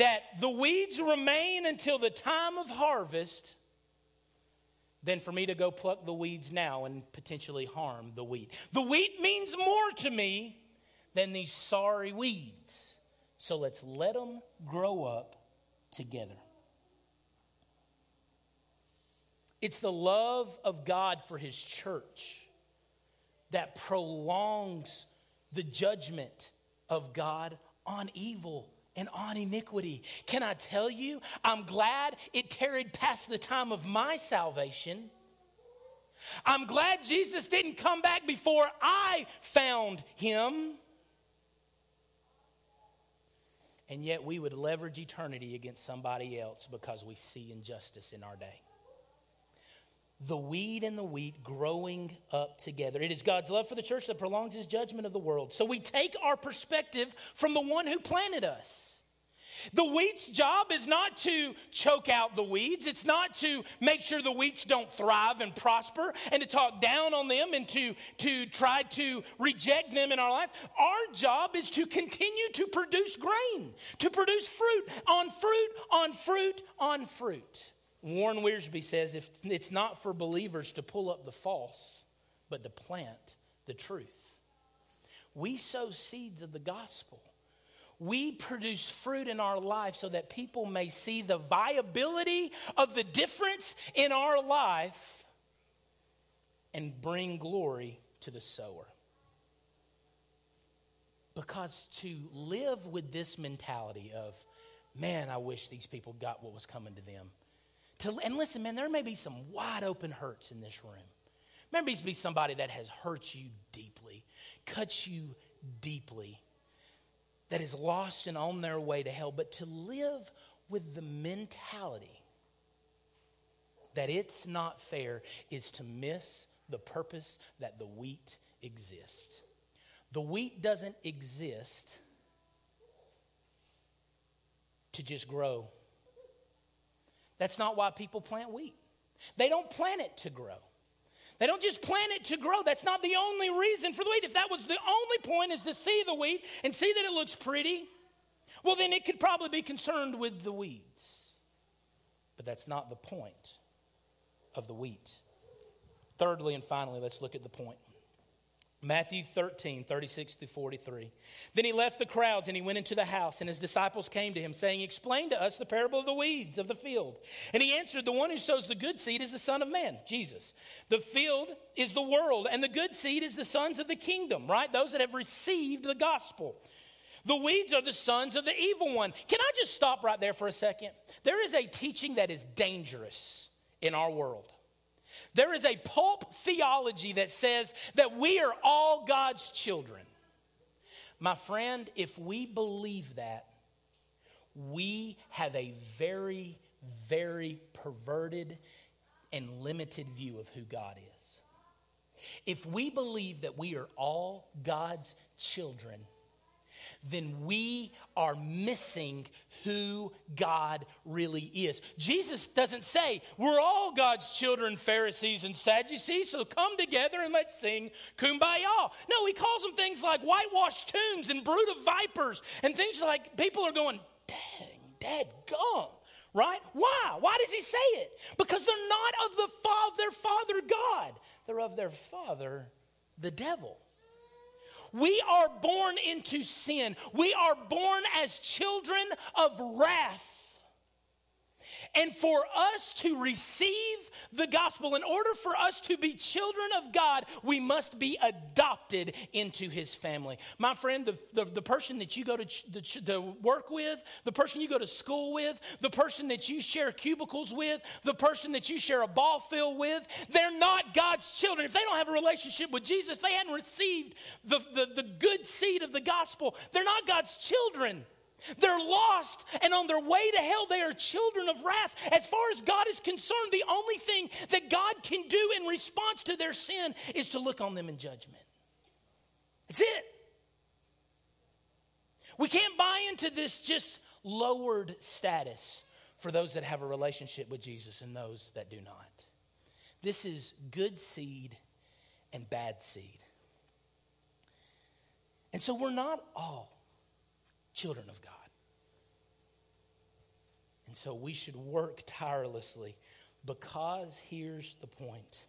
that the weeds remain until the time of harvest than for me to go pluck the weeds now and potentially harm the wheat. The wheat means more to me than these sorry weeds. So let's let them grow up together. It's the love of God for his church that prolongs the judgment of God on evil and on iniquity. Can I tell you, I'm glad it tarried past the time of my salvation. I'm glad Jesus didn't come back before I found him. And yet we would leverage eternity against somebody else because we see injustice in our day the weed and the wheat growing up together. It is God's love for the church that prolongs his judgment of the world. So we take our perspective from the one who planted us. The wheat's job is not to choke out the weeds. It's not to make sure the weeds don't thrive and prosper and to talk down on them and to, to try to reject them in our life. Our job is to continue to produce grain, to produce fruit on fruit on fruit on fruit. Warren Wiersbe says if it's not for believers to pull up the false, but to plant the truth. We sow seeds of the gospel. We produce fruit in our life so that people may see the viability of the difference in our life and bring glory to the sower. Because to live with this mentality of, man, I wish these people got what was coming to them to, and listen, man, there may be some wide open hurts in this room. There may be somebody that has hurt you deeply, cut you deeply, that is lost and on their way to hell. But to live with the mentality that it's not fair is to miss the purpose that the wheat exists. The wheat doesn't exist to just grow that's not why people plant wheat. They don't plant it to grow. They don't just plant it to grow. That's not the only reason for the wheat. If that was the only point is to see the wheat and see that it looks pretty, well, then it could probably be concerned with the weeds. But that's not the point of the wheat. Thirdly and finally, let's look at the point. Matthew 13, 36 to 43. Then he left the crowds and he went into the house, and his disciples came to him, saying, Explain to us the parable of the weeds of the field. And he answered, The one who sows the good seed is the Son of Man, Jesus. The field is the world, and the good seed is the sons of the kingdom, right? Those that have received the gospel. The weeds are the sons of the evil one. Can I just stop right there for a second? There is a teaching that is dangerous in our world. There is a pulp theology that says that we are all God's children. My friend, if we believe that, we have a very, very perverted and limited view of who God is. If we believe that we are all God's children, then we are missing who God really is. Jesus doesn't say, We're all God's children, Pharisees and Sadducees, so come together and let's sing kumbaya. No, he calls them things like whitewashed tombs and brood of vipers and things like people are going, Dang, dad gum. Right? Why? Why does he say it? Because they're not of the fa- their father God. They're of their father, the devil. We are born into sin. We are born as children of wrath. And for us to receive the gospel, in order for us to be children of God, we must be adopted into his family. My friend, the, the, the person that you go to, ch- the, to work with, the person you go to school with, the person that you share cubicles with, the person that you share a ball field with, they're not God's children. If they don't have a relationship with Jesus, they hadn't received the, the, the good seed of the gospel, they're not God's children. They're lost, and on their way to hell, they are children of wrath. As far as God is concerned, the only thing that God can do in response to their sin is to look on them in judgment. That's it. We can't buy into this just lowered status for those that have a relationship with Jesus and those that do not. This is good seed and bad seed. And so we're not all children of God. And so we should work tirelessly because here's the point.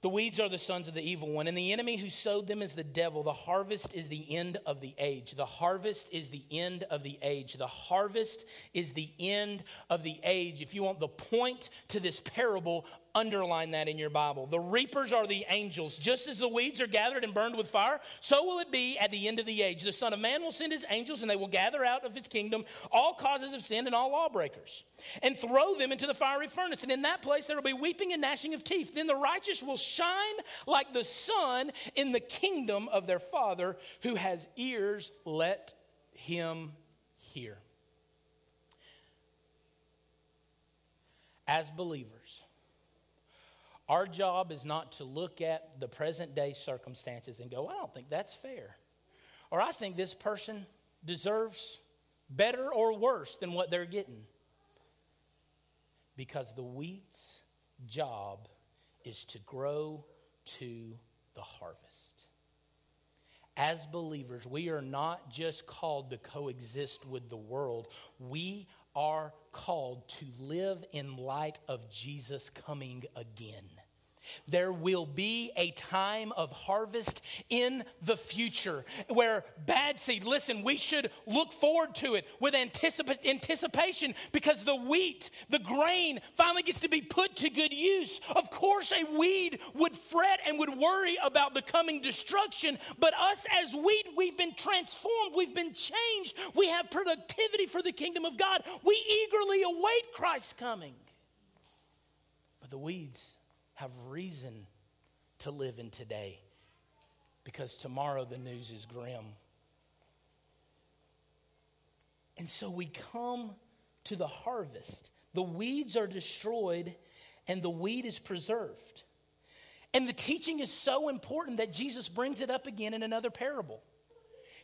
The weeds are the sons of the evil one, and the enemy who sowed them is the devil. The harvest is the end of the age. The harvest is the end of the age. The harvest is the end of the age. If you want the point to this parable, underline that in your Bible. The reapers are the angels. Just as the weeds are gathered and burned with fire, so will it be at the end of the age. The Son of Man will send his angels, and they will gather out of his kingdom all causes of sin and all lawbreakers, and throw them into the fiery furnace. And in that place there will be weeping and gnashing of teeth. Then the righteous will shine like the sun in the kingdom of their Father who has ears, let him hear. As believers, our job is not to look at the present day circumstances and go, I don't think that's fair. Or I think this person deserves better or worse than what they're getting. Because the wheat's job is to grow to the harvest. As believers, we are not just called to coexist with the world, we are called to live in light of Jesus coming again. There will be a time of harvest in the future where bad seed, listen, we should look forward to it with anticipa- anticipation because the wheat, the grain, finally gets to be put to good use. Of course, a weed would fret and would worry about the coming destruction, but us as wheat, we've been transformed, we've been changed, we have productivity for the kingdom of God. We eagerly await Christ's coming. But the weeds, have reason to live in today because tomorrow the news is grim. And so we come to the harvest. The weeds are destroyed and the weed is preserved. And the teaching is so important that Jesus brings it up again in another parable.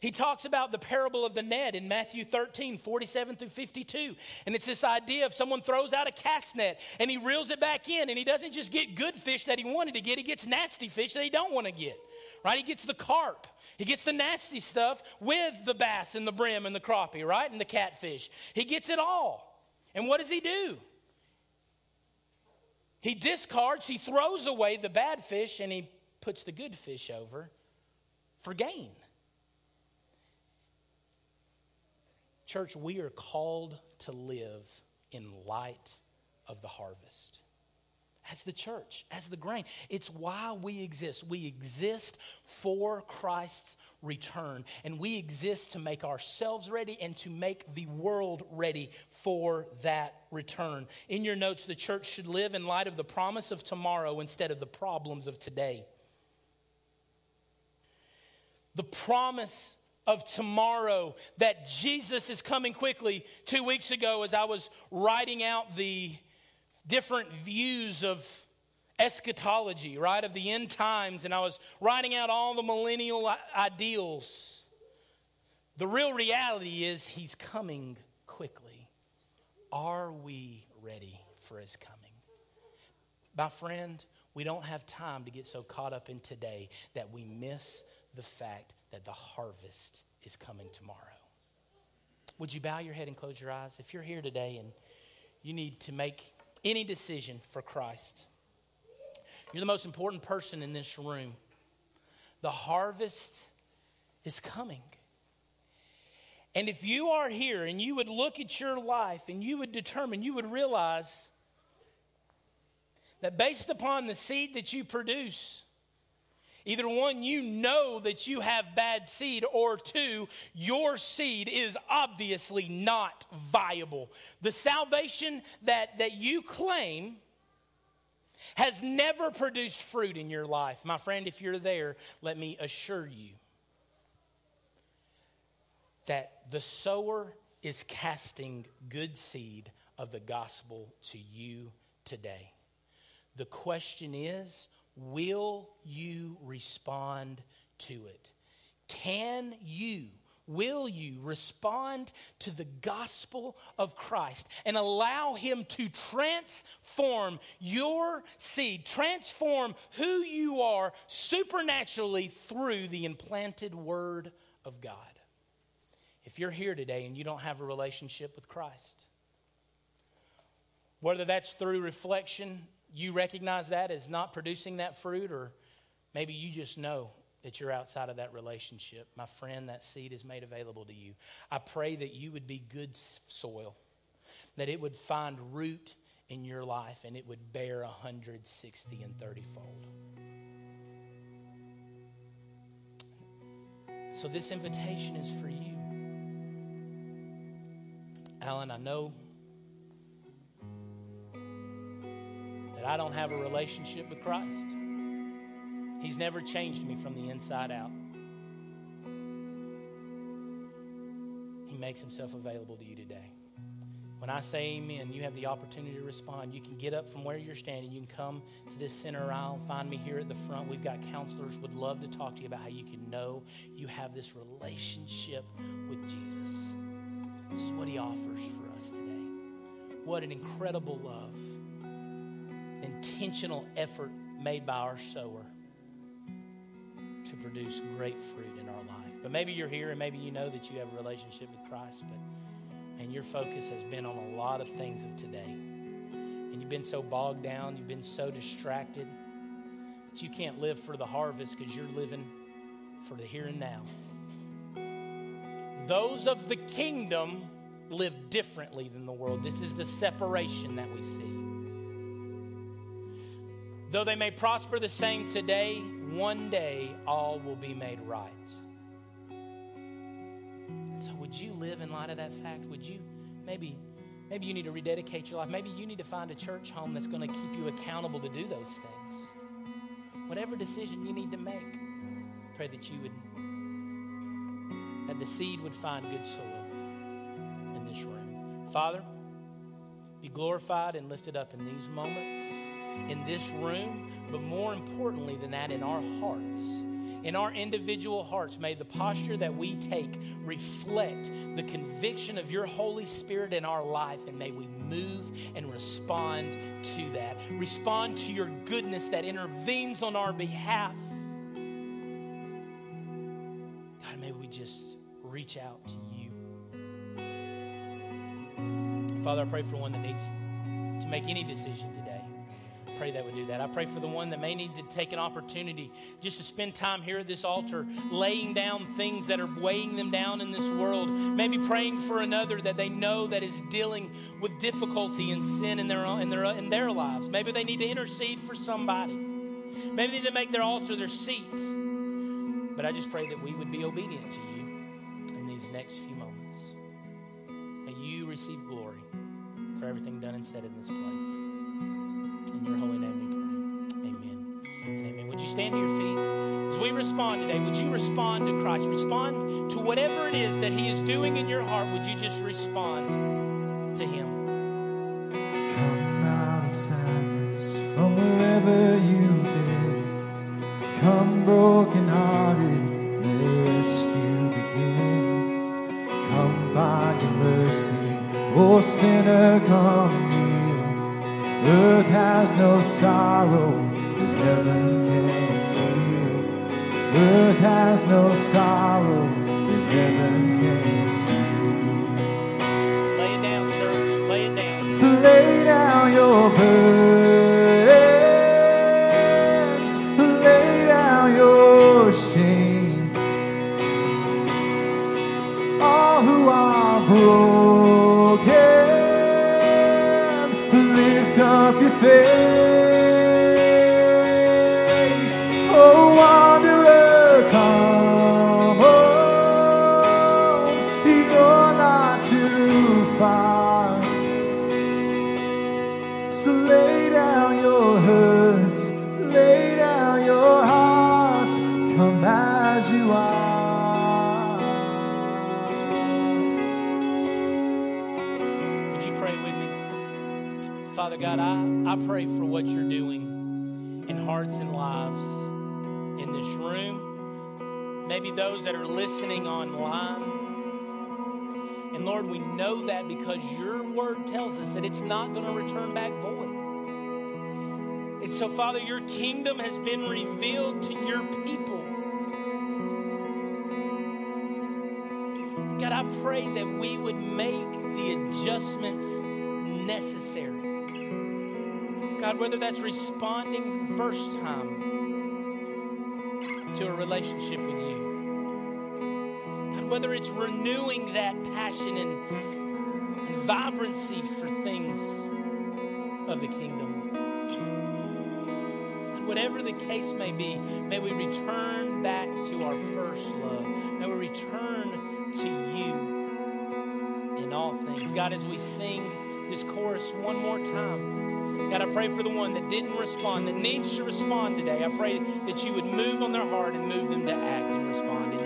He talks about the parable of the net in Matthew 13, 47 through 52. And it's this idea of someone throws out a cast net and he reels it back in, and he doesn't just get good fish that he wanted to get, he gets nasty fish that he don't want to get. Right? He gets the carp. He gets the nasty stuff with the bass and the brim and the crappie, right? And the catfish. He gets it all. And what does he do? He discards, he throws away the bad fish, and he puts the good fish over for gain. Church, we are called to live in light of the harvest. As the church, as the grain. It's why we exist. We exist for Christ's return. And we exist to make ourselves ready and to make the world ready for that return. In your notes, the church should live in light of the promise of tomorrow instead of the problems of today. The promise of tomorrow that Jesus is coming quickly. Two weeks ago, as I was writing out the different views of eschatology, right, of the end times, and I was writing out all the millennial ideals, the real reality is he's coming quickly. Are we ready for his coming? My friend, we don't have time to get so caught up in today that we miss the fact that the harvest is coming tomorrow. Would you bow your head and close your eyes? If you're here today and you need to make any decision for Christ, you're the most important person in this room. The harvest is coming. And if you are here and you would look at your life and you would determine, you would realize that based upon the seed that you produce, Either one, you know that you have bad seed, or two, your seed is obviously not viable. The salvation that, that you claim has never produced fruit in your life. My friend, if you're there, let me assure you that the sower is casting good seed of the gospel to you today. The question is, Will you respond to it? Can you Will you respond to the gospel of Christ and allow Him to transform your seed, transform who you are supernaturally through the implanted Word of God? If you're here today and you don't have a relationship with Christ, whether that's through reflection, you recognize that as not producing that fruit, or maybe you just know that you're outside of that relationship. My friend, that seed is made available to you. I pray that you would be good soil, that it would find root in your life and it would bear 160 and 30 fold. So, this invitation is for you. Alan, I know that I don't have a relationship with Christ. He's never changed me from the inside out. He makes himself available to you today. When I say amen, you have the opportunity to respond. You can get up from where you're standing. You can come to this center aisle, find me here at the front. We've got counselors would love to talk to you about how you can know you have this relationship with Jesus. This is what he offers for us today. What an incredible love, intentional effort made by our sower to produce great fruit in our life. But maybe you're here and maybe you know that you have a relationship with Christ, but and your focus has been on a lot of things of today. And you've been so bogged down, you've been so distracted that you can't live for the harvest because you're living for the here and now. Those of the kingdom live differently than the world. This is the separation that we see. Though they may prosper the same today, one day all will be made right. So would you live in light of that fact? Would you maybe maybe you need to rededicate your life. Maybe you need to find a church home that's going to keep you accountable to do those things. Whatever decision you need to make, pray that you would that the seed would find good soil in this room. Father, be glorified and lifted up in these moments, in this room, but more importantly than that, in our hearts. In our individual hearts, may the posture that we take reflect the conviction of your Holy Spirit in our life, and may we move and respond to that. Respond to your goodness that intervenes on our behalf. God, may we just reach out to you. Father, I pray for one that needs to make any decision today. Pray that would do that. I pray for the one that may need to take an opportunity just to spend time here at this altar, laying down things that are weighing them down in this world. Maybe praying for another that they know that is dealing with difficulty and sin in their in their in their lives. Maybe they need to intercede for somebody. Maybe they need to make their altar their seat. But I just pray that we would be obedient to you in these next few moments. May you receive glory for everything done and said in this place. Your holy name we pray. Amen. And amen. Would you stand to your feet? As we respond today, would you respond to Christ? Respond to whatever it is that He is doing in your heart. Would you just respond to Him?
Come out of sadness from wherever you've been. Come brokenhearted, let rescue begin. Come find your mercy, oh sinner, come. Earth has no sorrow that heaven can't heal. Earth has no sorrow that heaven can't heal.
Lay it down, church. Lay it down.
So lay down your burdens,
Father God, I, I pray for what you're doing in hearts and lives in this room. Maybe those that are listening online. And Lord, we know that because your word tells us that it's not going to return back void. And so, Father, your kingdom has been revealed to your people. God, I pray that we would make the adjustments necessary. God, whether that's responding first time to a relationship with you, God, whether it's renewing that passion and, and vibrancy for things of the kingdom. Whatever the case may be, may we return back to our first love. May we return to you in all things. God, as we sing this chorus one more time, God, I pray for the one that didn't respond, that needs to respond today. I pray that you would move on their heart and move them to act and respond.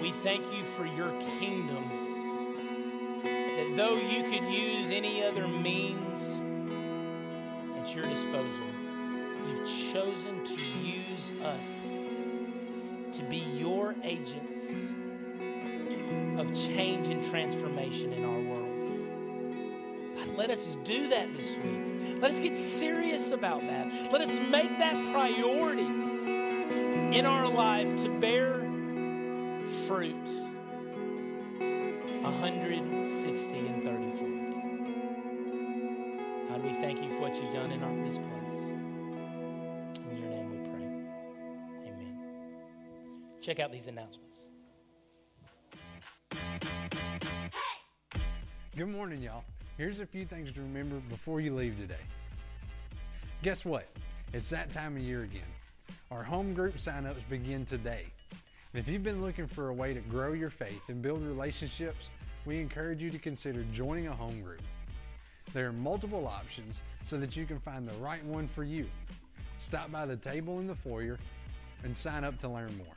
We thank you for your kingdom. That though you could use any other means at your disposal, you've chosen to use us to be your agents of change and transformation in our world. God, let us do that this week. Let us get serious about that. Let us make that priority in our life to bear fruit 160 and 30 fold. God, we thank you for what you've done in our, this place. In your name we pray. Amen. Check out these announcements.
Good morning, y'all. Here's a few things to remember before you leave today. Guess what? It's that time of year again. Our home group signups begin today. And if you've been looking for a way to grow your faith and build relationships, we encourage you to consider joining a home group. There are multiple options so that you can find the right one for you. Stop by the table in the foyer and sign up to learn more.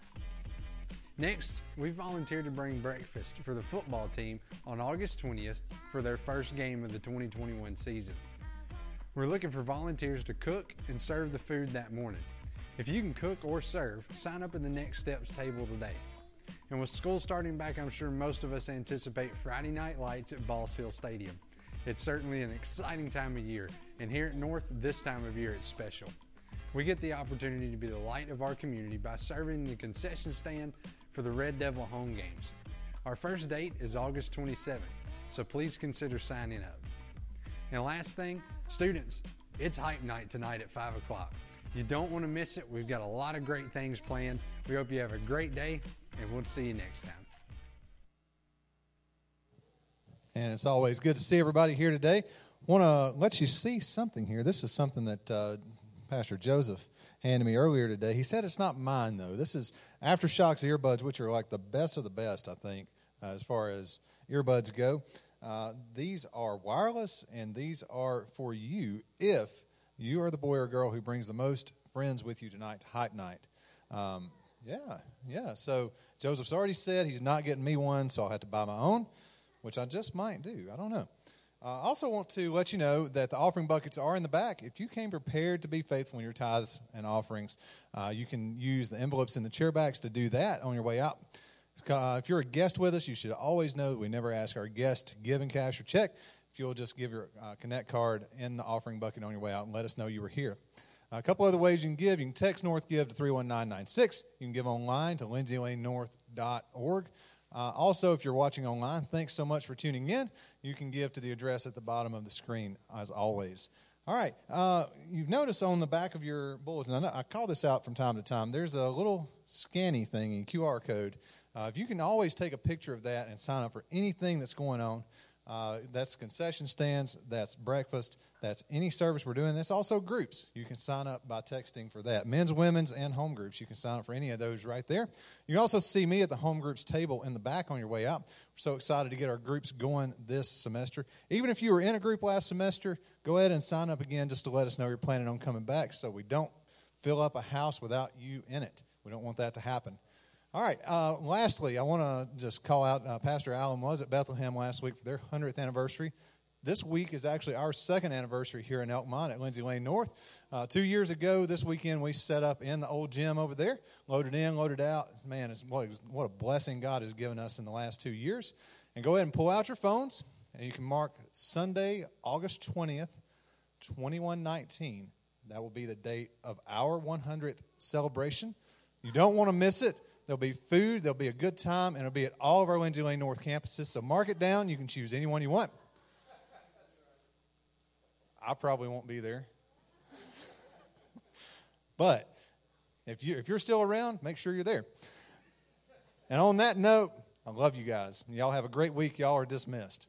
Next, we volunteered to bring breakfast for the football team on August 20th for their first game of the 2021 season. We're looking for volunteers to cook and serve the food that morning. If you can cook or serve, sign up in the Next Steps table today. And with school starting back, I'm sure most of us anticipate Friday night lights at Boss Hill Stadium. It's certainly an exciting time of year, and here at North, this time of year it's special. We get the opportunity to be the light of our community by serving the concession stand for the Red Devil home games. Our first date is August 27th, so please consider signing up. And last thing, students, it's hype night tonight at 5 o'clock. You don't want to miss it. We've got a lot of great things planned. We hope you have a great day, and we'll see you next time.
And it's always good to see everybody here today. Want to let you see something here. This is something that uh, Pastor Joseph handed me earlier today. He said it's not mine, though. This is AfterShokz earbuds, which are like the best of the best, I think, uh, as far as earbuds go. Uh, these are wireless, and these are for you if you are the boy or girl who brings the most friends with you tonight to Hype Night. Um, yeah, yeah. So Joseph's already said he's not getting me one, so I'll have to buy my own, which I just might do. I don't know. Uh, I also want to let you know that the offering buckets are in the back. If you came prepared to be faithful in your tithes and offerings, uh, you can use the envelopes in the chair backs to do that on your way out. Uh, if you're a guest with us, you should always know that we never ask our guests to give in cash or check. If you'll just give your uh, Connect card in the offering bucket on your way out and let us know you were here. a couple other ways you can give. You can text North Give to 31996. You can give online to lindsaylanenorth.org. Uh, also, if you're watching online, thanks so much for tuning in. You can give to the address at the bottom of the screen, as always. All right, uh, you've noticed on the back of your bulletin, I, know, I call this out from time to time, there's a little scanny thing in QR code. Uh, if you can always take a picture of that and sign up for anything that's going on, uh, that's concession stands, that's breakfast, that's any service we're doing. That's also groups. You can sign up by texting for that. Men's, women's, and home groups. You can sign up for any of those right there. You can also see me at the home groups table in the back on your way out. We're so excited to get our groups going this semester. Even if you were in a group last semester, go ahead and sign up again just to let us know you're planning on coming back so we don't fill up a house without you in it. We don't want that to happen. All right. Uh, lastly, I want to just call out uh, Pastor Allen was at Bethlehem last week for their 100th anniversary. This week is actually our second anniversary here in Elkmont at Lindsay Lane North. Uh, two years ago, this weekend, we set up in the old gym over there, loaded in, loaded out. Man, what, what a blessing God has given us in the last two years. And go ahead and pull out your phones, and you can mark Sunday, August 20th, 2119. That will be the date of our 100th celebration. You don't want to miss it. There'll be food, there'll be a good time, and it'll be at all of our Lindsay Lane North campuses. So mark it down. You can choose anyone you want. I probably won't be there. but if, you, if you're still around, make sure you're there. And on that note, I love you guys. Y'all have a great week. Y'all are dismissed.